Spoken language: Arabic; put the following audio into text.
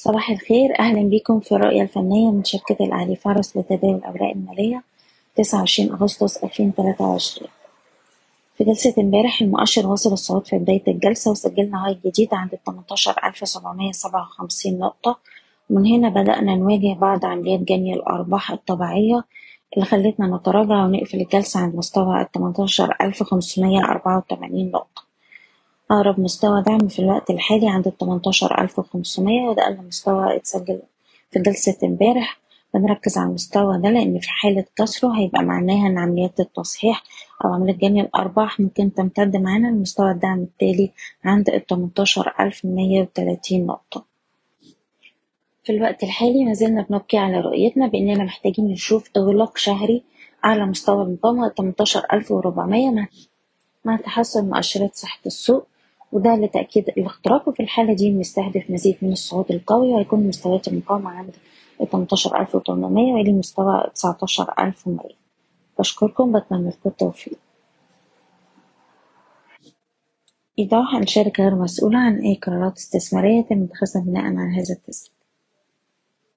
صباح الخير. أهلا بكم في الرؤية الفنية من شركة الأهلي فارس لتداول الأوراق المالية 29 أغسطس 2023 في جلسة امبارح المؤشر واصل الصعود في بداية الجلسة وسجلنا هاي جديد عند 18757 نقطة. ومن هنا بدأنا نواجه بعض عمليات جني الأرباح الطبيعية اللي خلتنا نتراجع ونقفل الجلسة عند مستوى 18584 نقطة. أقرب مستوى دعم في الوقت الحالي عند التمنتاشر ألف وخمسمية وده أقل مستوى اتسجل في جلسة امبارح بنركز على المستوى ده لأن في حالة كسره هيبقى معناها إن عمليات التصحيح أو عمليات جني الأرباح ممكن تمتد معانا لمستوى الدعم التالي عند التمنتاشر ألف وتلاتين نقطة. في الوقت الحالي ما زلنا بنبقي على رؤيتنا بإننا محتاجين نشوف إغلاق شهري أعلى مستوى المقاومة تمنتاشر ألف وربعمية مع مع تحسن مؤشرات صحة السوق وده لتأكيد الاختراق. وفي الحالة دي بنستهدف مزيد من الصعود القوي وهيكون مستويات المقاومة عند 18800 ويلي مستوى 19100 بشكركم بتمنى لكم التوفيق. إيضاح الشركة غير مسؤولة عن أي قرارات استثمارية تم اتخاذها بناء على هذا التسجيل.